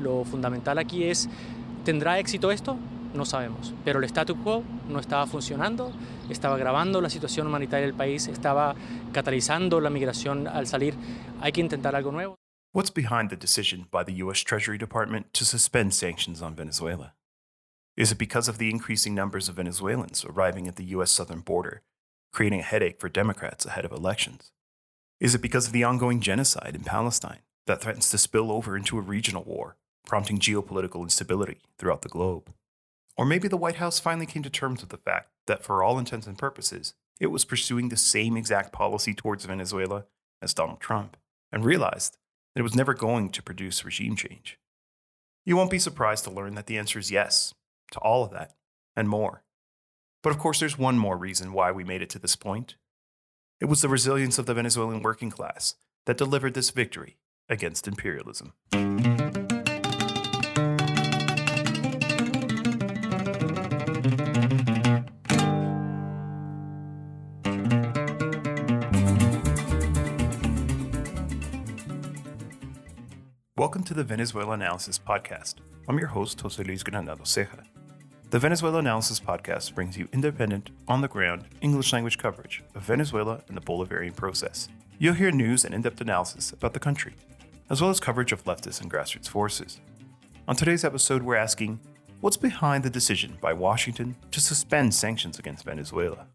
lo fundamental aquí es, ¿tendrá éxito esto? No sabemos, pero el quo no estaba funcionando, estaba agravando la situación humanitaria del país, estaba catalizando la migración al salir. Hay que intentar algo nuevo. What's behind the decision by the US Treasury Department to suspend sanctions on Venezuela? Is it because of the increasing numbers of Venezuelans arriving at the US southern border, creating a headache for Democrats ahead of elections? Is it because of the ongoing genocide in Palestine that threatens to spill over into a regional war, prompting geopolitical instability throughout the globe? Or maybe the White House finally came to terms with the fact that, for all intents and purposes, it was pursuing the same exact policy towards Venezuela as Donald Trump, and realized that it was never going to produce regime change. You won't be surprised to learn that the answer is yes to all of that and more. But of course, there's one more reason why we made it to this point. It was the resilience of the Venezuelan working class that delivered this victory against imperialism. Welcome to the Venezuela Analysis Podcast. I'm your host, Jose Luis Granados Ceja. The Venezuela Analysis Podcast brings you independent, on the ground, English language coverage of Venezuela and the Bolivarian process. You'll hear news and in depth analysis about the country, as well as coverage of leftist and grassroots forces. On today's episode, we're asking what's behind the decision by Washington to suspend sanctions against Venezuela?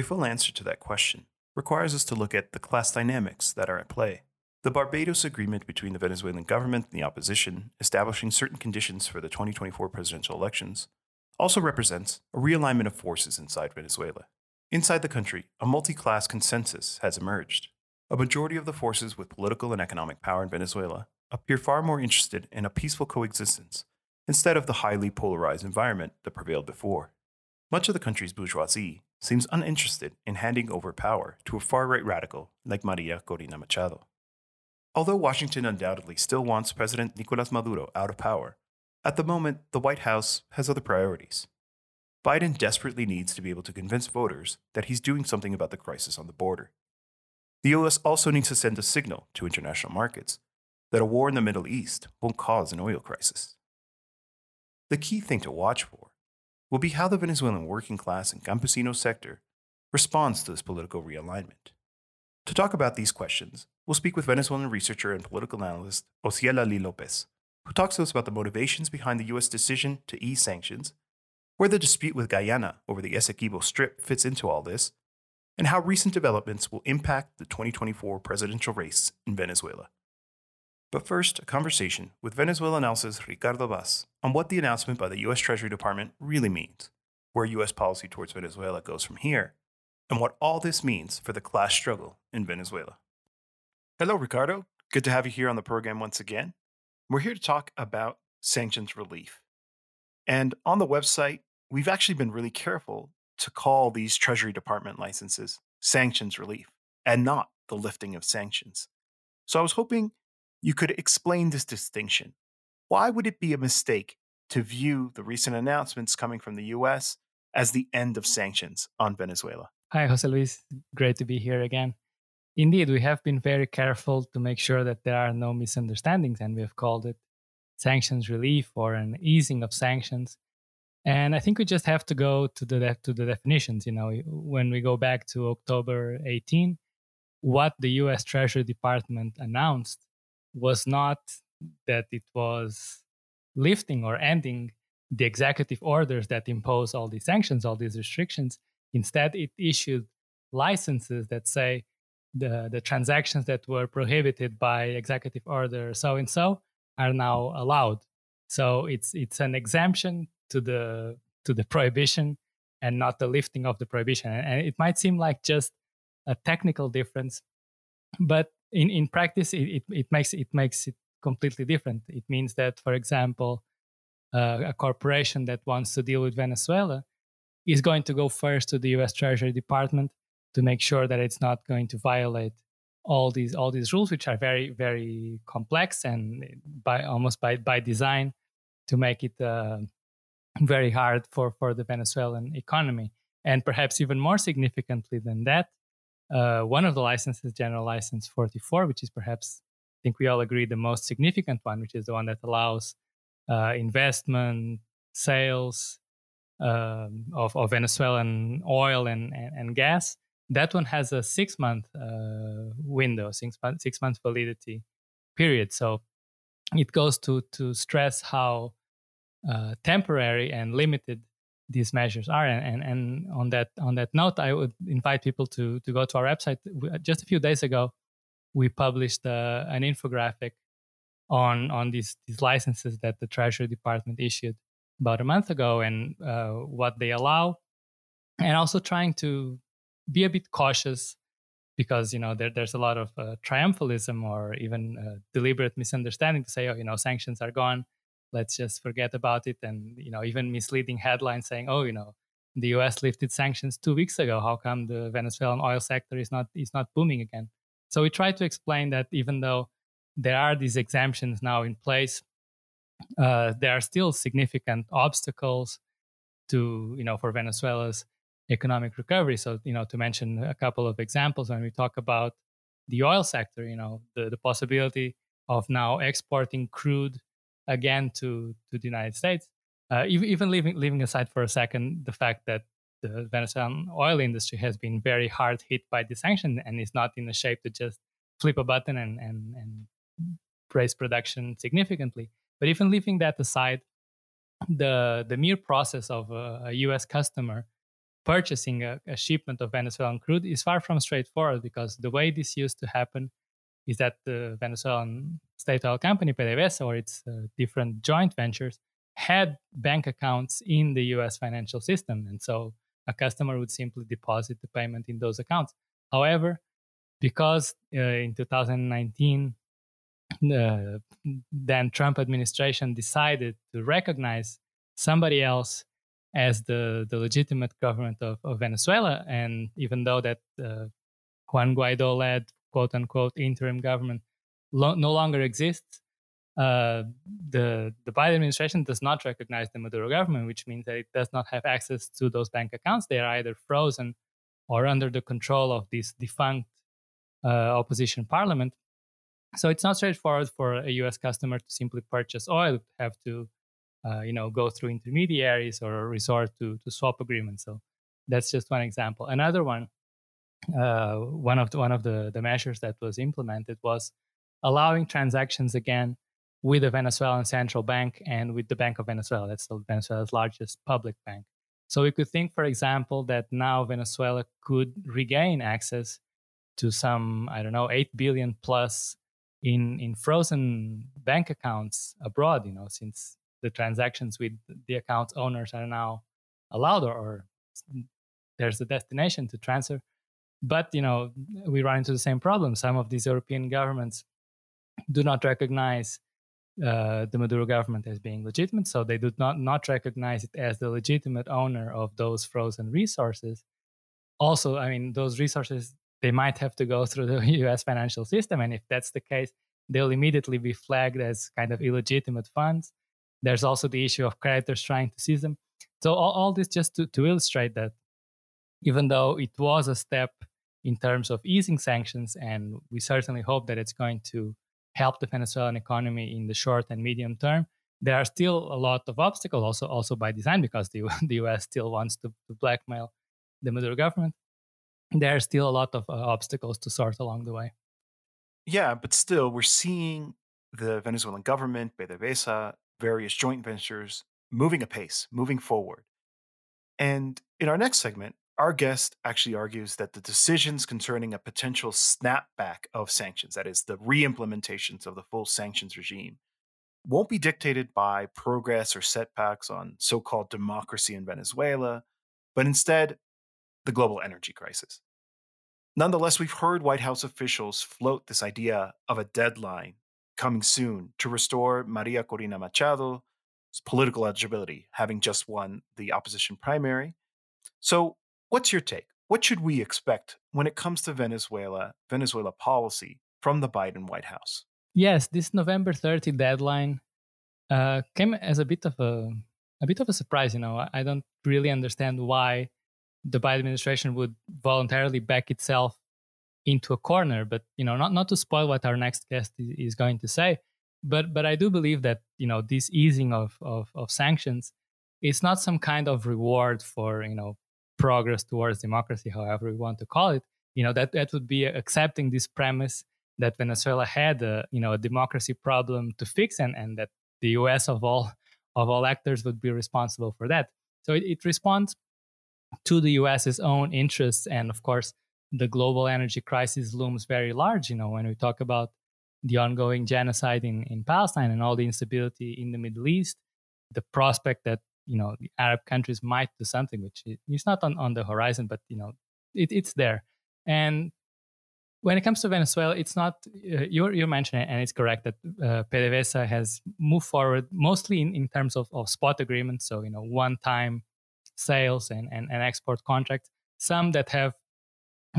A full answer to that question requires us to look at the class dynamics that are at play. The Barbados Agreement between the Venezuelan government and the opposition, establishing certain conditions for the 2024 presidential elections, also represents a realignment of forces inside Venezuela. Inside the country, a multi class consensus has emerged. A majority of the forces with political and economic power in Venezuela appear far more interested in a peaceful coexistence instead of the highly polarized environment that prevailed before. Much of the country's bourgeoisie seems uninterested in handing over power to a far right radical like Maria Corina Machado. Although Washington undoubtedly still wants President Nicolas Maduro out of power, at the moment the White House has other priorities. Biden desperately needs to be able to convince voters that he's doing something about the crisis on the border. The US also needs to send a signal to international markets that a war in the Middle East won't cause an oil crisis. The key thing to watch for will be how the Venezuelan working class and campesino sector responds to this political realignment. To talk about these questions, we'll speak with Venezuelan researcher and political analyst Ociel Ali Lopez, who talks to us about the motivations behind the U.S. decision to ease sanctions, where the dispute with Guyana over the Essequibo Strip fits into all this, and how recent developments will impact the 2024 presidential race in Venezuela. But first, a conversation with Venezuela analyst Ricardo Vaz on what the announcement by the U.S. Treasury Department really means, where U.S. policy towards Venezuela goes from here, and what all this means for the class struggle in Venezuela. Hello, Ricardo. Good to have you here on the program once again. We're here to talk about sanctions relief. And on the website, we've actually been really careful to call these Treasury Department licenses sanctions relief and not the lifting of sanctions. So I was hoping you could explain this distinction. Why would it be a mistake to view the recent announcements coming from the US as the end of sanctions on Venezuela? Hi, Jose Luis. Great to be here again. Indeed, we have been very careful to make sure that there are no misunderstandings, and we have called it sanctions relief or an easing of sanctions. And I think we just have to go to the to the definitions. You know, when we go back to October 18, what the U.S. Treasury Department announced was not that it was lifting or ending the executive orders that impose all these sanctions, all these restrictions. Instead, it issued licenses that say the, the transactions that were prohibited by executive order so and so are now allowed. So it's it's an exemption to the to the prohibition and not the lifting of the prohibition. And it might seem like just a technical difference, but in in practice it, it, it makes it makes it completely different it means that for example uh, a corporation that wants to deal with venezuela is going to go first to the us treasury department to make sure that it's not going to violate all these all these rules which are very very complex and by almost by by design to make it uh, very hard for, for the Venezuelan economy. And perhaps even more significantly than that, uh, one of the licenses, General License 44, which is perhaps, I think we all agree, the most significant one, which is the one that allows uh, investment, sales um, of, of Venezuelan oil and, and, and, gas. That one has a six month uh, window, six, month, six month validity period. So it goes to, to stress how uh, temporary and limited these measures are. And, and, and on that on that note, I would invite people to to go to our website. Just a few days ago, we published uh, an infographic on on these these licenses that the Treasury Department issued about a month ago and uh, what they allow, and also trying to be a bit cautious because you know there, there's a lot of uh, triumphalism or even uh, deliberate misunderstanding to say, oh, you know, sanctions are gone let's just forget about it and you know even misleading headlines saying oh you know the us lifted sanctions two weeks ago. How come the venezuelan oil sector is not is not booming again? So we try to explain that even though there are these exemptions now in place uh, there are still significant obstacles to you know for venezuela's economic recovery. So you know to mention a couple of examples when we talk about the oil sector you know the, the possibility of now exporting crude again to to the United States. Uh, even leaving leaving aside for a second the fact that the Venezuelan oil industry has been very hard hit by the sanction and is not in a shape to just flip a button and and, and raise production significantly. But even leaving that aside, the the mere process of a, a U.S. customer purchasing a, a, shipment of Venezuelan crude is far from straightforward because the way this used to happen is that the Venezuelan state oil company, PDVSA, or its uh, different joint ventures, had bank accounts in the US financial system. And so a customer would simply deposit the payment in those accounts. However, because uh, in 2019, the then Trump administration decided to recognize somebody else as the, the legitimate government of, of Venezuela. And even though that uh, Juan Guaido led quote unquote interim government lo- no longer exists, uh, the the Biden administration does not recognize the Maduro government, which means that it does not have access to those bank accounts. They are either frozen or under the control of this defunct uh, opposition parliament. So it's not straightforward for a U.S. customer to simply purchase oil; have to, uh, you know, go through intermediaries or resort to to swap agreements. So that's just one example. Another one uh, one of the, one of the, the measures that was implemented was allowing transactions again with the Venezuelan central bank and with the Bank of Venezuela. That's Venezuela's largest public bank. So we could think, for example, that now Venezuela could regain access to some, I don't know, 8 billion plus in, in frozen bank accounts abroad, you know, since the transactions with the account owners are now allowed or, or there's a destination to transfer but you know, we run into the same problem. Some of these European governments do not recognize uh, the Maduro government as being legitimate, so they do not not recognize it as the legitimate owner of those frozen resources. Also, I mean, those resources they might have to go through the U.S. financial system, and if that's the case, they'll immediately be flagged as kind of illegitimate funds. There's also the issue of creditors trying to seize them. So all, all this just to, to illustrate that even though it was a step in terms of easing sanctions, and we certainly hope that it's going to help the Venezuelan economy in the short and medium term. There are still a lot of obstacles, also also by design, because the the U.S. still wants to, to blackmail the Maduro government. There are still a lot of uh, obstacles to sort along the way. Yeah, but still, we're seeing the Venezuelan government, PDVSA, various joint ventures moving apace, moving forward. And in our next segment, our guest actually argues that the decisions concerning a potential snapback of sanctions, that is, the re implementations of the full sanctions regime, won't be dictated by progress or setbacks on so called democracy in Venezuela, but instead the global energy crisis. Nonetheless, we've heard White House officials float this idea of a deadline coming soon to restore Maria Corina Machado's political eligibility, having just won the opposition primary. So, What's your take? What should we expect when it comes to Venezuela, Venezuela policy from the Biden White House? Yes, this November 30 deadline uh, came as a bit of a a bit of a surprise. You know, I don't really understand why the Biden administration would voluntarily back itself into a corner. But you know, not not to spoil what our next guest is going to say, but but I do believe that you know this easing of of, of sanctions is not some kind of reward for you know progress towards democracy, however we want to call it. You know that that would be accepting this premise that Venezuela had a you know a democracy problem to fix, and and that the U.S. of all of all actors would be responsible for that. So it, it responds to the U.S.'s own interests, and of course, the global energy crisis looms very large. You know, when we talk about the ongoing genocide in, in Palestine and all the instability in the Middle East, the prospect that you know the Arab countries might do something, which is not on, on the horizon, but you know it, it's there. And when it comes to Venezuela, it's not uh, you're you're mentioning, and it's correct that uh, PDVSA has moved forward mostly in, in terms of, of spot agreements, so you know one time sales and, and, and export contracts. Some that have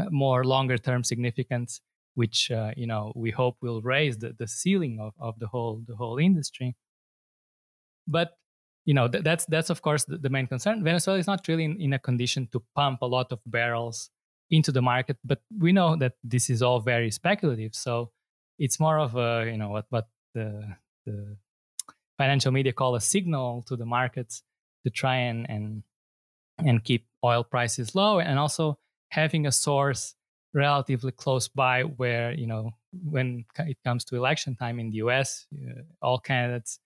more longer term significance, which uh, you know we hope will raise the, the ceiling of, of the whole the whole industry. But you know th- that's that's of course the, the, main concern. Venezuela is not really in, in a condition to pump a lot of barrels into the market, but we know that this is all very speculative. So it's more of a you know what what the the financial media call a signal to the markets to try and and and keep oil prices low and also having a source relatively close by where you know when it comes to election time in the us uh, all candidates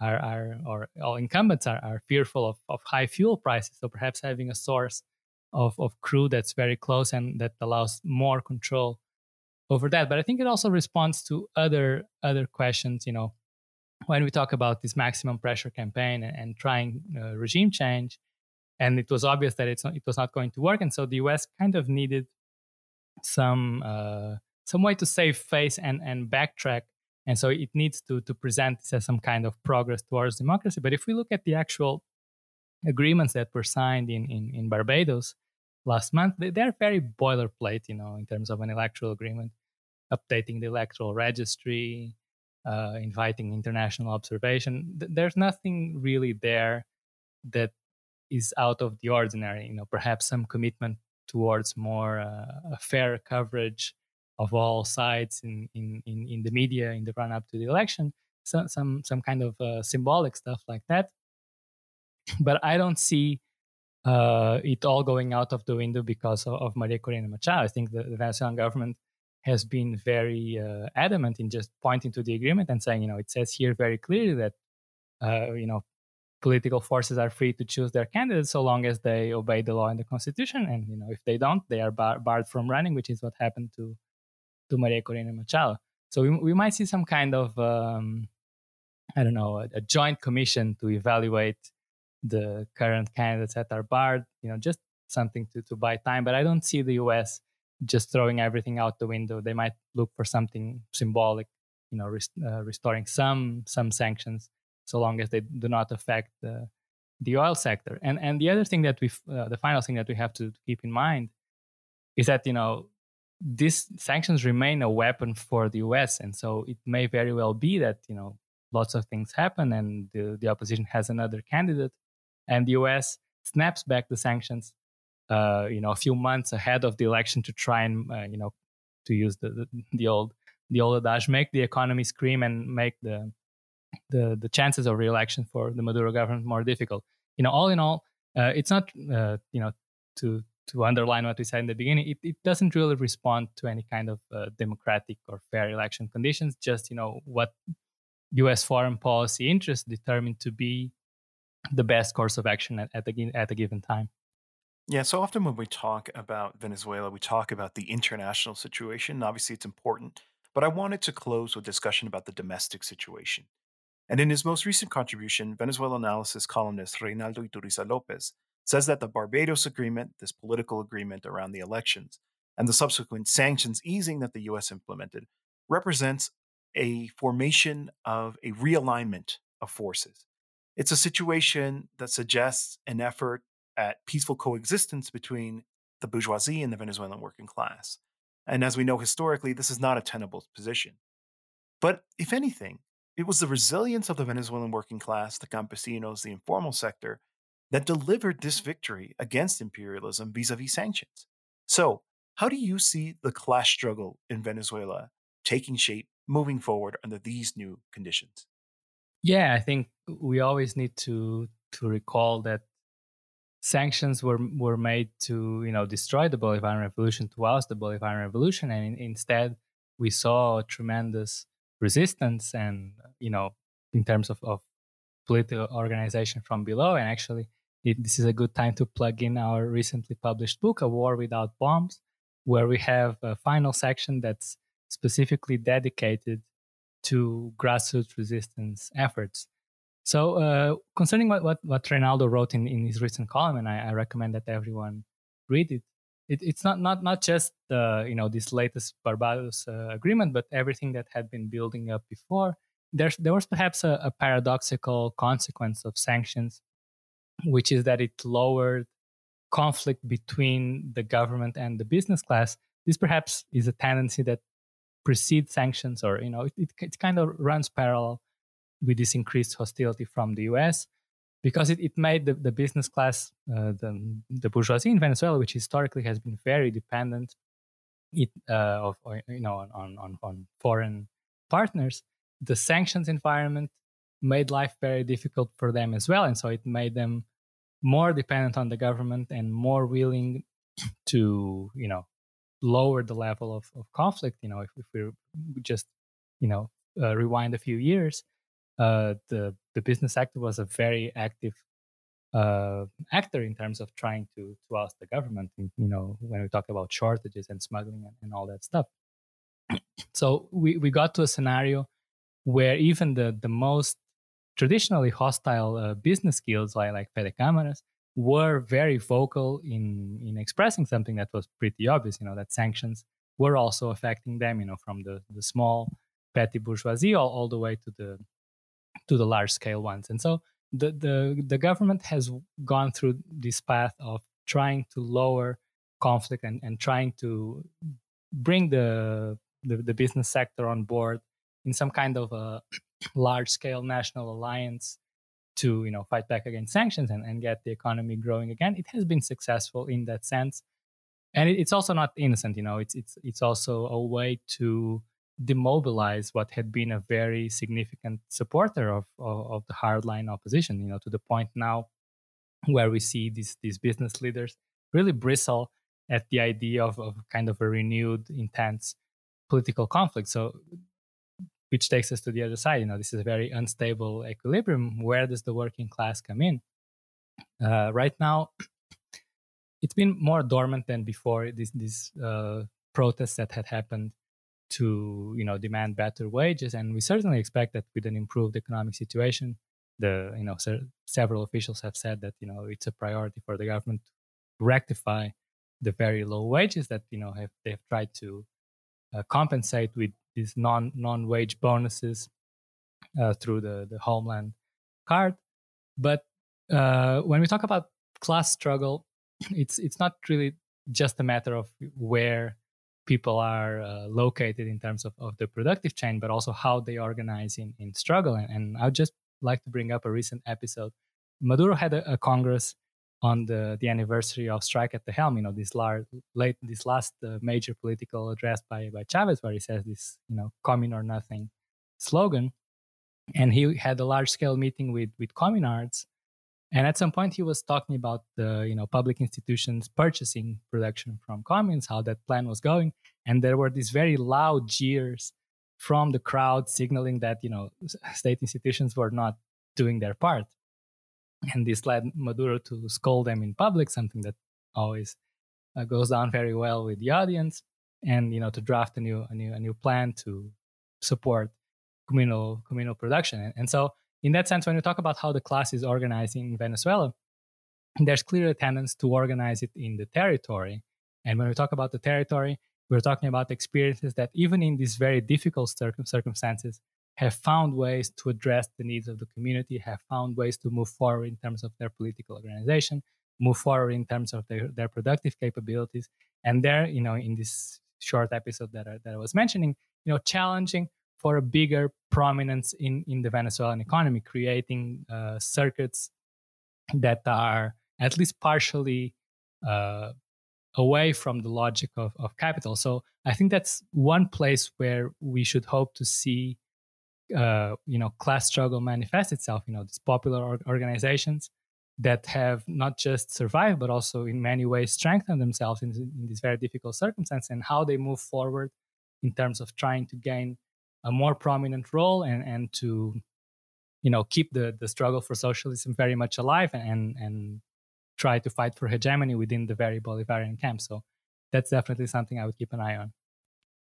are, are or all incumbents are, are fearful of, of high fuel prices. So perhaps having a source of, of crude that's very close and that allows more control over that. But i think it also responds to other other questions you know when we talk about this maximum pressure campaign and, and trying uh, regime change and it was obvious that it's not, it was not going to work. And so the us kind of needed some uh, some way to save face and and backtrack and so it needs to to present this as some kind of progress towards democracy but if we look at the actual agreements that were signed in in, in barbados last month they, they're very boilerplate you know in terms of an electoral agreement updating the electoral registry uh, inviting international observation there's nothing really there that is out of the ordinary. You know, perhaps some commitment towards more uh, fair coverage of all sides in, in, in, in, the media in the run up to the election, some some some kind of uh, symbolic stuff like that. But I don't see uh, it all going out of the window because of, of Maria Corina Machado. I think the, the Venezuelan government has been very uh, adamant in just pointing to the agreement and saying, you know, it says here very clearly that, uh, you know, political forces are free to choose their candidates so long as they obey the law and the constitution. And you know, if they don't, they are bar- barred from running, which is what happened to to Maria Corina Machado. So we, we might see some kind of um, I don't know a, a, joint commission to evaluate the current candidates that are barred. You know, just something to to buy time. But I don't see the U.S. just throwing everything out the window. They might look for something symbolic. You know, uh, restoring some some sanctions so long as they do not affect the, the oil sector. And and the other thing that we, uh, the final thing that we have to keep in mind is that you know these sanctions remain a weapon for the U.S. and so it may very well be that you know lots of things happen and the, the opposition has another candidate, and the U.S. snaps back the sanctions. Uh, you know, a few months ahead of the election to try and uh, you know to use the, the the old the old adage, make the economy scream and make the the the chances of re-election for the Maduro government more difficult. You know, all in all, uh, it's not uh, you know to to underline what we said in the beginning. It, it doesn't really respond to any kind of uh, democratic or fair election conditions. Just you know what U.S. foreign policy interests determined to be the best course of action at, at, a, at a given time. Yeah, so often when we talk about Venezuela, we talk about the international situation. Obviously, it's important, but I wanted to close with discussion about the domestic situation. And in his most recent contribution, Venezuela analysis columnist Reinaldo Iturriza Lopez says that the Barbados Agreement, this political agreement around the elections, and the subsequent sanctions easing that the US implemented represents a formation of a realignment of forces. It's a situation that suggests an effort at peaceful coexistence between the bourgeoisie and the Venezuelan working class. And as we know historically, this is not a tenable position. But if anything, it was the resilience of the Venezuelan working class, the campesinos, the informal sector that delivered this mm-hmm. victory against imperialism vis a vis sanctions. So, how do you see the class struggle in Venezuela taking shape moving forward under these new conditions? Yeah, I think we always need to to recall that sanctions were were made to you know destroy the Bolivarian Revolution, to oust the Bolivarian Revolution, and in, instead we saw tremendous resistance and you know in terms of, of political organization from below. And actually, it, this is a good time to plug in our recently published book, A War Without Bombs, where we have a final section that's specifically dedicated to grassroots resistance efforts. So, uh, concerning what, what, what Reinaldo wrote in, in his recent column, and I, I recommend that everyone read it, it it's not, not, not just uh, you know this latest Barbados uh, agreement, but everything that had been building up before. There's, there was perhaps a, a paradoxical consequence of sanctions, which is that it lowered conflict between the government and the business class. This perhaps is a tendency that precedes sanctions, or you know, it, it, it kind of runs parallel with this increased hostility from the US because it, it made the, the business class, uh, the, the bourgeoisie in Venezuela, which historically has been very dependent it, uh, of, you know, on, on, on foreign partners, the sanctions environment made life very difficult for them as well. And so it made them more dependent on the government and more willing to, you know, lower the level of, of conflict. You know, if, if we just, you know, uh, rewind a few years, uh, the the business sector was a very active uh, actor in terms of trying to to oust the government. You know, when we talk about shortages and smuggling and, and all that stuff. so we we got to a scenario where even the the most traditionally hostile uh, business guilds like like Fedecámaras were very vocal in in expressing something that was pretty obvious. You know that sanctions were also affecting them. You know, from the the small petty bourgeoisie all, all the way to the to the large scale ones. And so the, the, the government has gone through this path of trying to lower conflict and, and trying to bring the, the, the business sector on board in some kind of a large scale national alliance to you know fight back against sanctions and, and get the economy growing again it has been successful in that sense and it, it's also not innocent you know it's it's it's also a way to demobilize what had been a very significant supporter of, of, of the hardline opposition, you know, to the point now where we see these, these business leaders really bristle at the idea of, of kind of a renewed, intense political conflict. So, which takes us to the other side. You know, this is a very unstable equilibrium. Where does the working class come in? Uh, right now, it's been more dormant than before. These these uh, protests that had happened to you know demand better wages and we certainly expect that with an improved economic situation the you know se- several officials have said that you know it's a priority for the government to rectify the very low wages that you know have they've tried to uh, compensate with these non non wage bonuses uh, through the the homeland card but uh, when we talk about class struggle it's it's not really just a matter of where people are uh, located in terms of, of the productive chain, but also how they organize in, in struggle. And, and I'd just like to bring up a recent episode. Maduro had a, a Congress on the, the anniversary of Strike at the Helm, you know, this, lar- late, this last uh, major political address by, by Chavez, where he says this, you know, commune or nothing slogan. And he had a large scale meeting with, with communards and at some point, he was talking about the you know public institutions purchasing production from communes, how that plan was going, and there were these very loud jeers from the crowd, signaling that you know state institutions were not doing their part. And this led Maduro to scold them in public, something that always uh, goes down very well with the audience, and you know to draft a new a new a new plan to support communal communal production. And, and so in that sense, when we talk about how the class is organized in Venezuela, there's clear a tendency to organize it in the territory. And when we talk about the territory, we're talking about experiences that, even in these very difficult circum- circumstances, have found ways to address the needs of the community, have found ways to move forward in terms of their political organization, move forward in terms of their, their productive capabilities. And there, you know, in this short episode that I, that I was mentioning, you know, challenging for a bigger prominence in, in the Venezuelan economy, creating uh, circuits that are at least partially uh, away from the logic of, of capital. So I think that's one place where we should hope to see, uh, you know, class struggle manifests itself. You know, these popular organizations that have not just survived but also in many ways strengthened themselves in, in this very difficult circumstance and how they move forward in terms of trying to gain a more prominent role and, and to you know keep the, the struggle for socialism very much alive and and try to fight for hegemony within the very Bolivarian camp. So that's definitely something I would keep an eye on.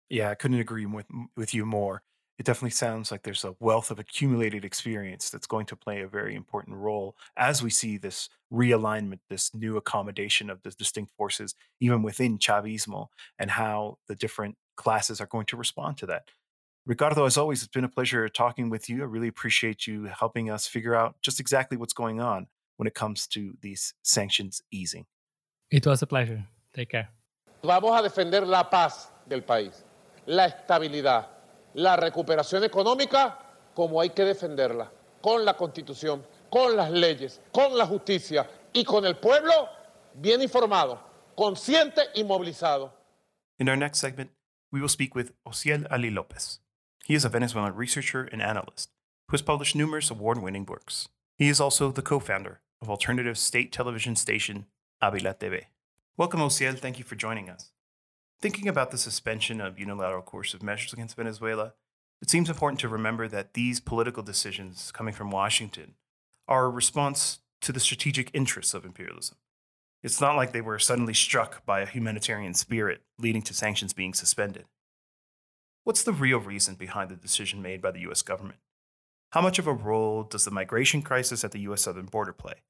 Yeah, I couldn't agree with with you more. It definitely sounds like there's a wealth of accumulated experience that's going to play a very important role as we see this realignment, this new accommodation of the distinct forces, even within Chavismo, and how the different classes are going to respond to that. Ricardo, as always, it's been a pleasure talking with you. I really appreciate you helping us figure out just exactly what's going on when it comes to these sanctions easing. It was a pleasure. Take care. Vamos a defender la paz del país, la estabilidad, la recuperación económica como hay que defenderla, con la constitución, con las leyes, con la justicia y con el pueblo bien informado, consciente y movilizado. In our next segment, we will speak with Osiel Ali Lopez. He is a Venezuelan researcher and analyst who has published numerous award winning works. He is also the co founder of alternative state television station Avila TV. Welcome, Osiel. Thank you for joining us. Thinking about the suspension of unilateral coercive measures against Venezuela, it seems important to remember that these political decisions coming from Washington are a response to the strategic interests of imperialism. It's not like they were suddenly struck by a humanitarian spirit leading to sanctions being suspended. What's the real reason behind the decision made by the US government? How much of a role does the migration crisis at the US southern border play?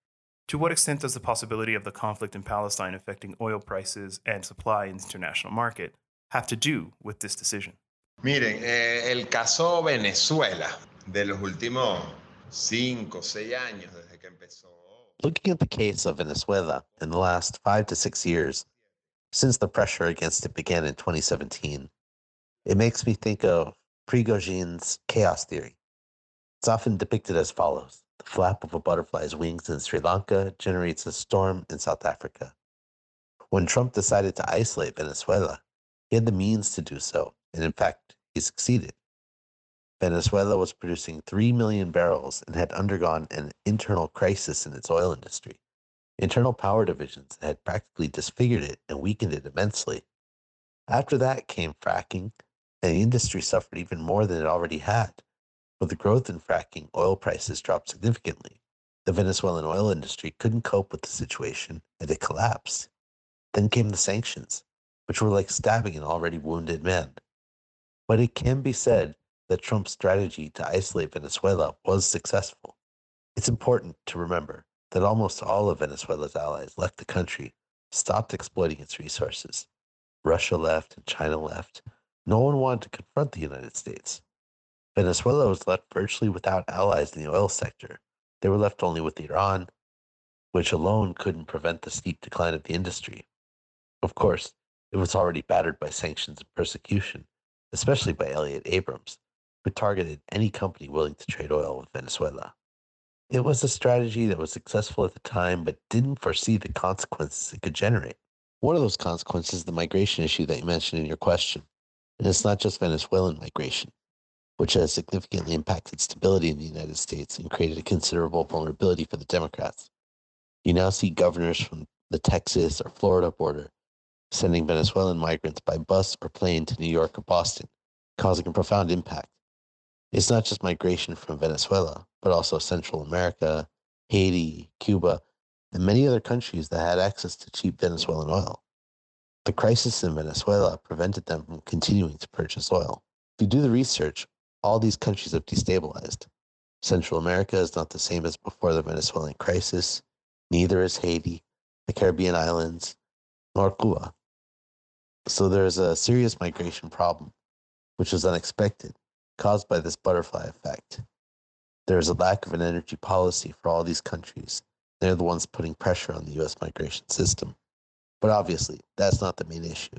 To what extent does the possibility of the conflict in Palestine affecting oil prices and supply in the international market have to do with this decision? Miren, eh, el caso Venezuela de los últimos cinco, seis años desde que empezó. Looking at the case of Venezuela in the last five to six years, since the pressure against it began in 2017, it makes me think of Prigogine's chaos theory. It's often depicted as follows The flap of a butterfly's wings in Sri Lanka generates a storm in South Africa. When Trump decided to isolate Venezuela, he had the means to do so, and in fact, he succeeded. Venezuela was producing 3 million barrels and had undergone an internal crisis in its oil industry. Internal power divisions had practically disfigured it and weakened it immensely. After that came fracking, and the industry suffered even more than it already had. With the growth in fracking, oil prices dropped significantly. The Venezuelan oil industry couldn't cope with the situation and it collapsed. Then came the sanctions, which were like stabbing an already wounded man. But it can be said that Trump's strategy to isolate Venezuela was successful. It's important to remember that almost all of Venezuela's allies left the country, stopped exploiting its resources. Russia left and China left. No one wanted to confront the United States. Venezuela was left virtually without allies in the oil sector. They were left only with Iran, which alone couldn't prevent the steep decline of the industry. Of course, it was already battered by sanctions and persecution, especially by Elliott Abrams, who targeted any company willing to trade oil with Venezuela. It was a strategy that was successful at the time, but didn't foresee the consequences it could generate. One of those consequences is the migration issue that you mentioned in your question. And it's not just Venezuelan migration which has significantly impacted stability in the United States and created a considerable vulnerability for the Democrats. You now see governors from the Texas or Florida border sending Venezuelan migrants by bus or plane to New York or Boston, causing a profound impact. It's not just migration from Venezuela, but also Central America, Haiti, Cuba, and many other countries that had access to cheap Venezuelan oil. The crisis in Venezuela prevented them from continuing to purchase oil. If you do the research, all these countries have destabilized. Central America is not the same as before the Venezuelan crisis, neither is Haiti, the Caribbean islands, nor Cuba. So there is a serious migration problem, which was unexpected, caused by this butterfly effect. There is a lack of an energy policy for all these countries. They're the ones putting pressure on the US migration system. But obviously, that's not the main issue.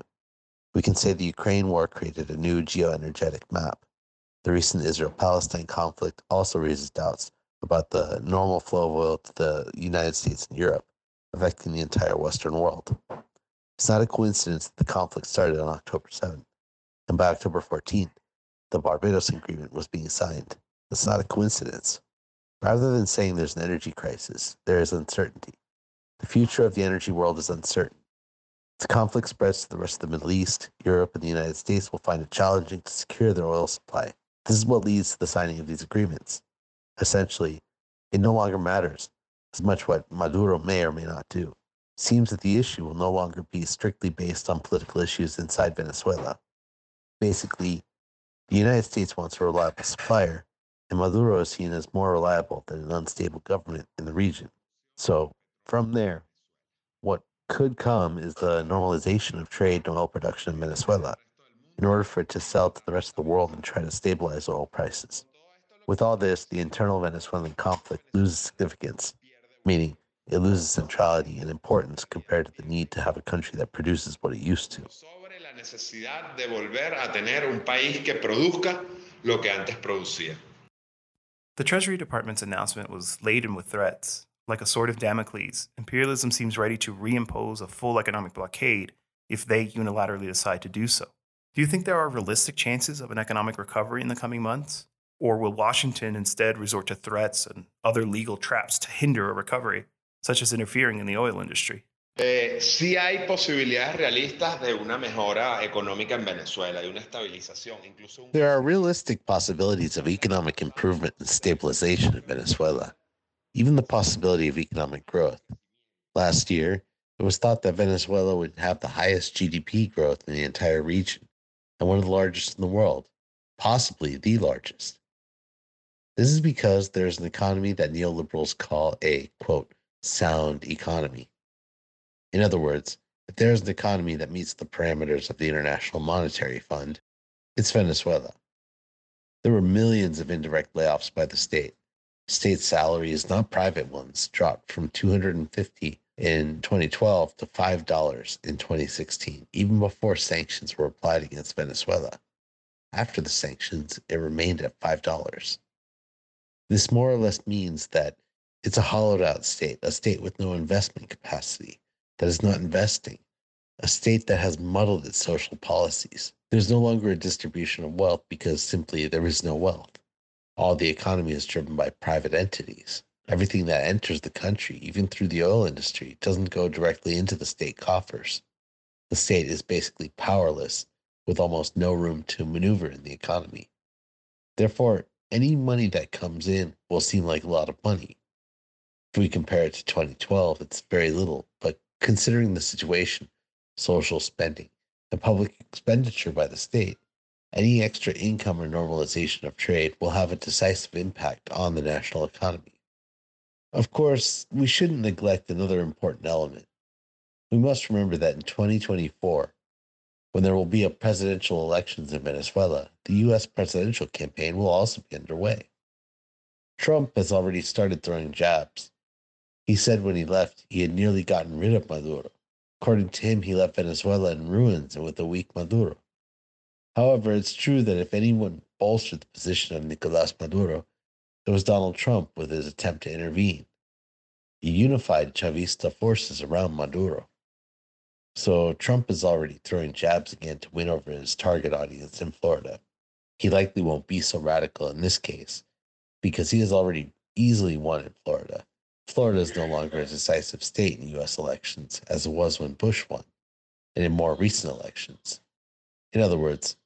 We can say the Ukraine war created a new geoenergetic map The recent Israel Palestine conflict also raises doubts about the normal flow of oil to the United States and Europe, affecting the entire Western world. It's not a coincidence that the conflict started on October 7th, and by October 14th, the Barbados Agreement was being signed. It's not a coincidence. Rather than saying there's an energy crisis, there is uncertainty. The future of the energy world is uncertain. As the conflict spreads to the rest of the Middle East, Europe and the United States will find it challenging to secure their oil supply. This is what leads to the signing of these agreements. Essentially, it no longer matters as much what Maduro may or may not do. It seems that the issue will no longer be strictly based on political issues inside Venezuela. Basically, the United States wants a reliable supplier, and Maduro is seen as more reliable than an unstable government in the region. So, from there, what could come is the normalization of trade and oil production in Venezuela in order for it to sell to the rest of the world and try to stabilize oil prices. With all this, the internal Venezuelan conflict loses significance, meaning it loses centrality and importance compared to the need to have a country that produces what it used to. Sobre la necesidad de volver a tener un país que produzca lo que antes producía. The Treasury Department's announcement was laden with threats. Like a sword of Damocles, imperialism seems ready to reimpose a full economic blockade if they unilaterally decide to do so. Do you think there are realistic chances of an economic recovery in the coming months? Or will Washington instead resort to threats and other legal traps to hinder a recovery, such as interfering in the oil industry? Eh, sí hay posibilidades realistas de una mejora económica en Venezuela, de una estabilización, incluso un There are realistic possibilities of economic improvement and stabilization in Venezuela, even the possibility of economic growth. Last year, it was thought that Venezuela would have the highest GDP growth in the entire region and one of the largest in the world, possibly the largest. This is because there is an economy that neoliberals call a quote sound economy. In other words, if there is an economy that meets the parameters of the International Monetary Fund, it's Venezuela. There were millions of indirect layoffs by the state. State salaries, not private ones, dropped from 250 in 2012 to $5 in 2016, even before sanctions were applied against Venezuela. After the sanctions, it remained at $5. This more or less means that it's a hollowed out state, a state with no investment capacity, that is not investing, a state that has muddled its social policies. There's no longer a distribution of wealth because simply there is no wealth. All the economy is driven by private entities. Everything that enters the country, even through the oil industry, doesn't go directly into the state coffers. The state is basically powerless with almost no room to maneuver in the economy. Therefore, any money that comes in will seem like a lot of money. If we compare it to 2012, it's very little, but considering the situation, social spending, and public expenditure by the state, any extra income or normalization of trade will have a decisive impact on the national economy. Of course, we shouldn't neglect another important element. We must remember that in 2024, when there will be a presidential elections in Venezuela, the US presidential campaign will also be underway. Trump has already started throwing jabs. He said when he left, he had nearly gotten rid of Maduro. According to him, he left Venezuela in ruins and with a weak Maduro. However, it's true that if anyone bolstered the position of Nicolas Maduro, it was Donald Trump with his attempt to intervene. He unified Chavista forces around Maduro. So Trump is already throwing jabs again to win over his target audience in Florida. He likely won't be so radical in this case because he has already easily won in Florida. Florida is no longer a decisive state in US elections as it was when Bush won and in more recent elections. In other words,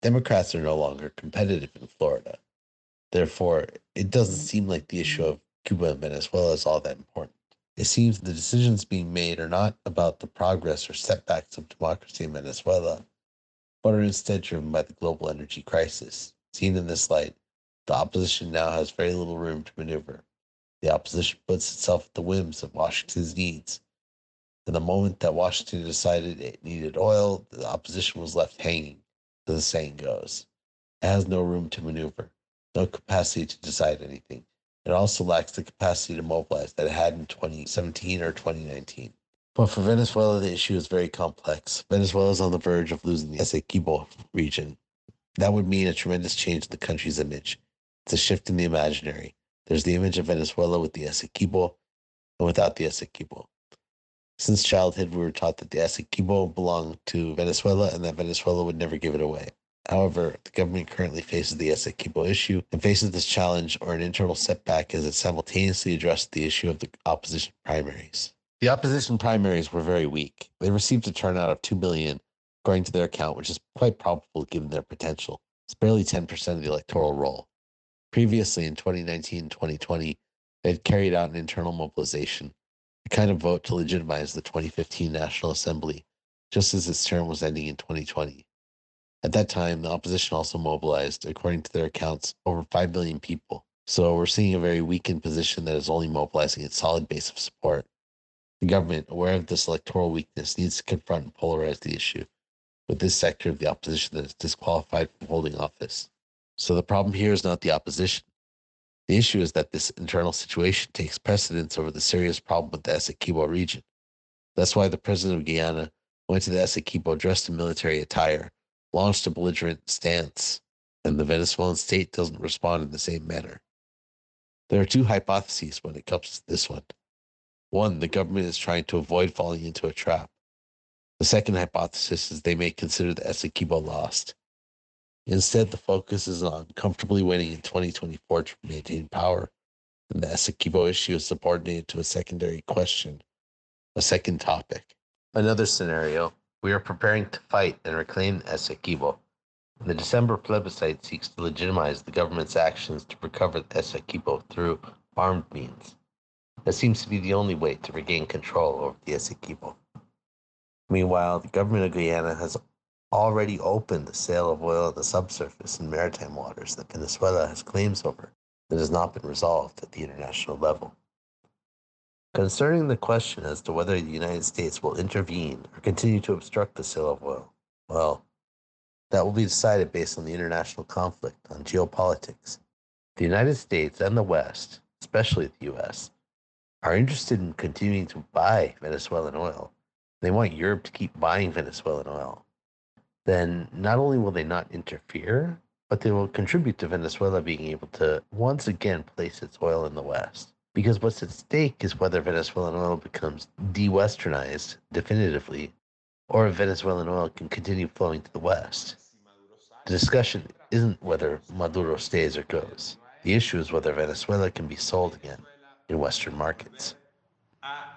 Democrats are no longer competitive in Florida. Therefore, it doesn't mm-hmm. seem like the issue mm-hmm. of Cuba and Venezuela is all that important. It seems the decisions being made are not about the progress or setbacks of democracy in Venezuela, but are instead driven by the global energy crisis. Seen in this light, the opposition now has very little room to maneuver. The opposition puts itself at the whims of Washington's needs. And the moment that Washington decided it needed oil, the opposition was left hanging, as the saying goes. It has no room to maneuver, no capacity to decide anything. It also lacks the capacity to mobilize that it had in 2017 or 2019. But for Venezuela, the issue is very complex. Venezuela is on the verge of losing the Essequibo region. That would mean a tremendous change in the country's image. It's a shift in the imaginary. There's the image of Venezuela with the Essequibo and without the Essequibo. Since childhood, we were taught that the Essequibo belonged to Venezuela and that Venezuela would never give it away. However, the government currently faces the Essequibo issue and faces this challenge or an internal setback as it simultaneously addressed the issue of the opposition primaries. The opposition primaries were very weak. They received a turnout of 2 million according to their account, which is quite probable given their potential. It's barely 10% of the electoral roll. Previously, in 2019 and 2020, they had carried out an internal mobilization, a kind of vote to legitimize the 2015 National Assembly, just as its term was ending in 2020. At that time, the opposition also mobilized, according to their accounts, over 5 million people. So we're seeing a very weakened position that is only mobilizing its solid base of support. The government, aware of this electoral weakness, needs to confront and polarize the issue with this sector of the opposition that is disqualified from holding office. So the problem here is not the opposition. The issue is that this internal situation takes precedence over the serious problem with the Essequibo region. That's why the president of Guyana went to the Essequibo dressed in military attire, launched a belligerent stance, and the Venezuelan state doesn't respond in the same manner. There are two hypotheses when it comes to this one. One, the government is trying to avoid falling into a trap. The second hypothesis is they may consider the Essequibo lost. Instead, the focus is on comfortably winning in 2024 to maintain power, and the Essequibo issue is subordinated to a secondary question, a second topic. Another scenario we are preparing to fight and reclaim Essequibo. The December plebiscite seeks to legitimize the government's actions to recover Essequibo through armed means. That seems to be the only way to regain control over the Essequibo. Meanwhile, the government of Guyana has already opened the sale of oil in the subsurface and maritime waters that Venezuela has claims over that has not been resolved at the international level. Concerning the question as to whether the United States will intervene or continue to obstruct the sale of oil, well, that will be decided based on the international conflict on geopolitics. The United States and the West, especially the US, are interested in continuing to buy Venezuelan oil they want Europe to keep buying Venezuelan oil, then not only will they not interfere, but they will contribute to Venezuela being able to once again place its oil in the West. Because what's at stake is whether Venezuelan oil becomes de westernized definitively, or if Venezuelan oil can continue flowing to the West. The discussion isn't whether Maduro stays or goes. The issue is whether Venezuela can be sold again in Western markets.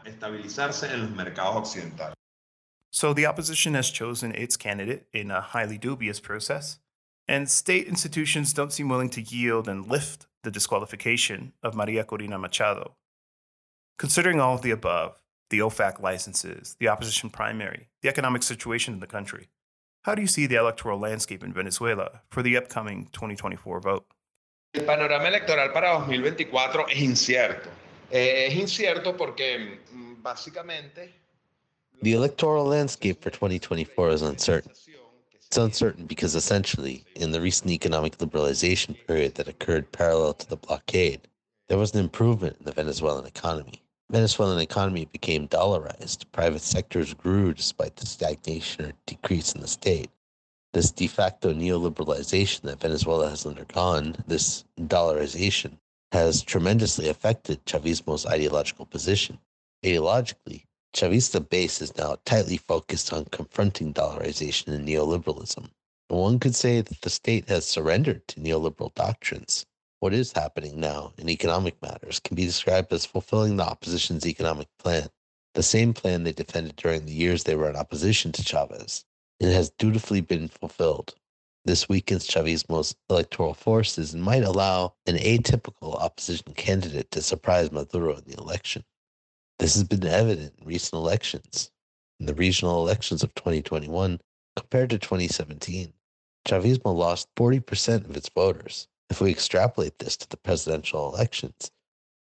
estabilizarse en los mercados occidentales. So the opposition has chosen its candidate in a highly dubious process, and state institutions don't seem willing to yield and lift the disqualification of Maria Corina Machado. Considering all of the above, the OFAC licenses, the opposition primary, the economic situation in the country, how do you see the electoral landscape in Venezuela for the upcoming 2024 vote? El panorama electoral para 2024 es incierto. Eh, es incierto porque mm, básicamente... The electoral landscape for 2024 is uncertain. It's uncertain because essentially, in the recent economic liberalization period that occurred parallel to the blockade, there was an improvement in the Venezuelan economy. Venezuelan economy became dollarized. Private sectors grew despite the stagnation or decrease in the state. This de facto neoliberalization that Venezuela has undergone, this dollarization, has tremendously affected Chavismo's ideological position. Ideologically, Chavista base is now tightly focused on confronting dollarization and neoliberalism. And one could say that the state has surrendered to neoliberal doctrines. What is happening now in economic matters can be described as fulfilling the opposition's economic plan, the same plan they defended during the years they were in opposition to Chavez. It has dutifully been fulfilled. This weakens Chavismo's electoral forces and might allow an atypical opposition candidate to surprise Maduro in the election. This has been evident in recent elections. In the regional elections of 2021 compared to 2017, Chavismo lost 40% of its voters. If we extrapolate this to the presidential elections,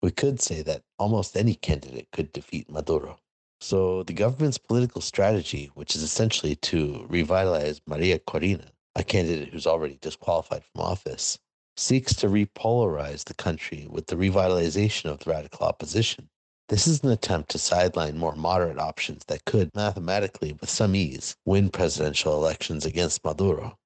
we could say that almost any candidate could defeat Maduro. So the government's political strategy, which is essentially to revitalize Maria Corina, a candidate who's already disqualified from office, seeks to repolarize the country with the revitalization of the radical opposition. This is an attempt to sideline more moderate options that could, mathematically, with some ease, win presidential elections against Maduro.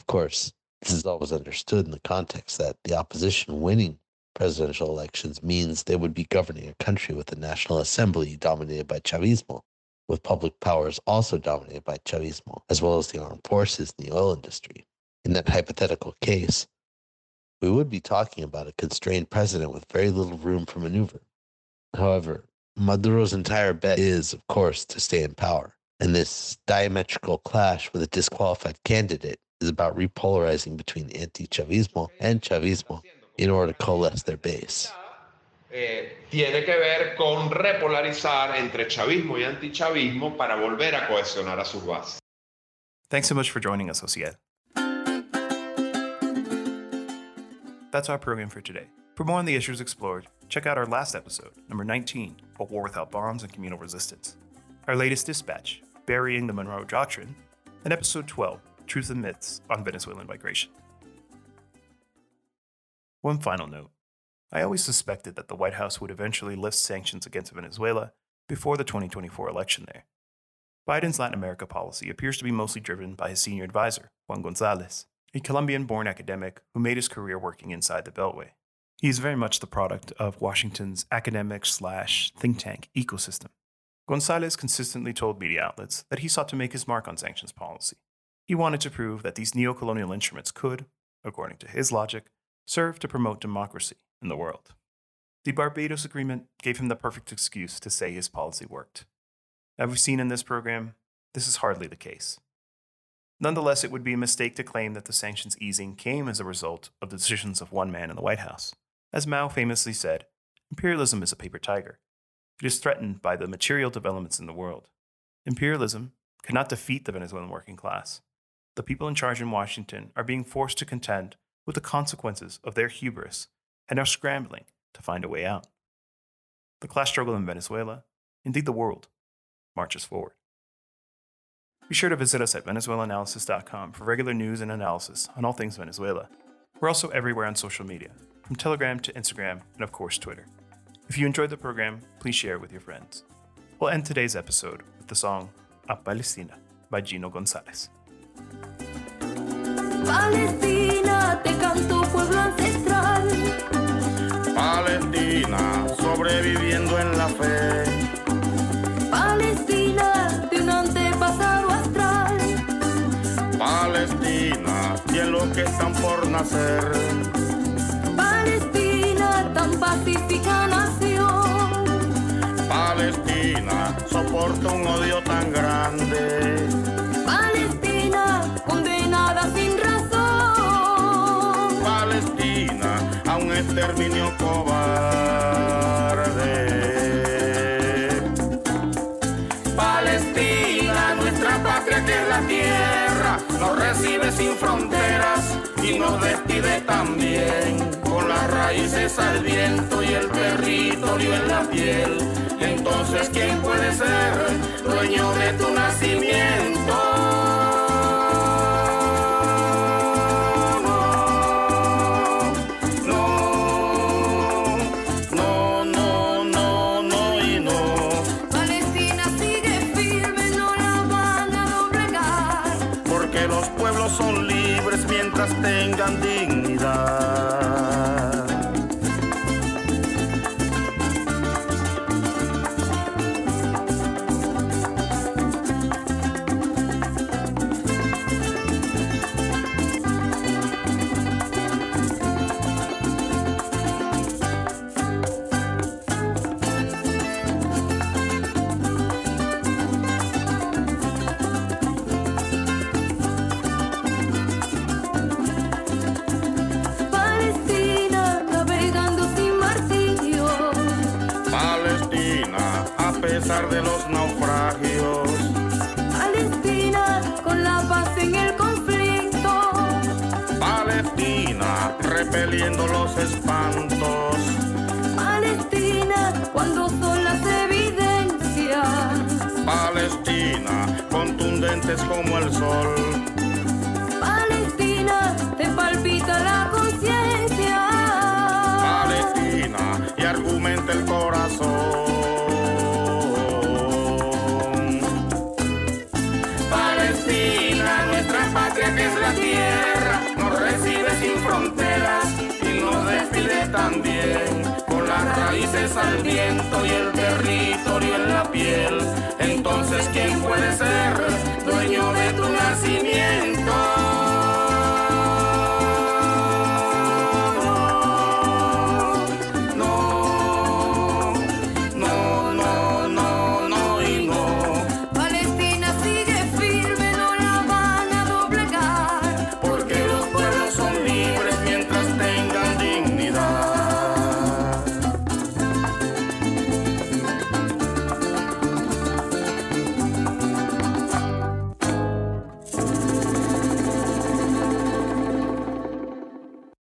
Of course, This is always understood in the context that the opposition winning presidential elections means they would be governing a country with a national assembly dominated by Chavismo, with public powers also dominated by Chavismo, as well as the armed forces and the oil industry. In that hypothetical case, we would be talking about a constrained president with very little room for maneuver. However, Maduro's entire bet is, of course, to stay in power. And this diametrical clash with a disqualified candidate is about repolarizing between anti Chavismo and Chavismo in order to coalesce their base. Eh, tiene que ver con repolarizar entre chavismo y antichavismo para volver a cohesionar a sus bases. Thanks so much for joining us, Ociel. That's our program for today. For more on the issues explored, check out our last episode, number 19, A War Without Bombs and Communal Resistance, our latest dispatch, Burying the Monroe Doctrine, and episode 12, Truth and Myths on Venezuelan Migration. One final note I always suspected that the White House would eventually lift sanctions against Venezuela before the 2024 election there. Biden's Latin America policy appears to be mostly driven by his senior advisor, Juan Gonzalez, a Colombian born academic who made his career working inside the Beltway. He is very much the product of Washington's academic slash think tank ecosystem. Gonzalez consistently told media outlets that he sought to make his mark on sanctions policy. He wanted to prove that these neo-colonial instruments could, according to his logic, serve to promote democracy in the world. The Barbados Agreement gave him the perfect excuse to say his policy worked. As we've seen in this program, this is hardly the case. Nonetheless, it would be a mistake to claim that the sanctions easing came as a result of the decisions of one man in the White House. As Mao famously said, imperialism is a paper tiger. It is threatened by the material developments in the world. Imperialism cannot defeat the Venezuelan working class. The people in charge in Washington are being forced to contend with the consequences of their hubris and are scrambling to find a way out. The class struggle in Venezuela, indeed the world, marches forward. Be sure to visit us at Venezuelanalysis.com for regular news and analysis on all things Venezuela. We're also everywhere on social media, from Telegram to Instagram and, of course, Twitter. If you enjoyed the program, please share it with your friends. We'll end today's episode with the song A Palestina by Gino Gonzalez. Palestina, te canto pueblo ancestral. Palestina, sobreviviendo en la fe. Palestina, de un antepasado que están por nacer. Palestina, tan pacífica nación. Palestina, soporta un odio tan grande. Palestina, condenada sin razón. Palestina, a un exterminio cobarde. Nos despide también. Con las raíces al viento y el territorio en la piel. Entonces, ¿quién puede ser dueño de tu nacimiento? Palestina, repeliendo los espantos. Palestina, cuando son las evidencias. Palestina, contundentes como el sol. Palestina, te palpita la al viento y el territorio en la piel, entonces ¿quién puede ser dueño de tu nacimiento?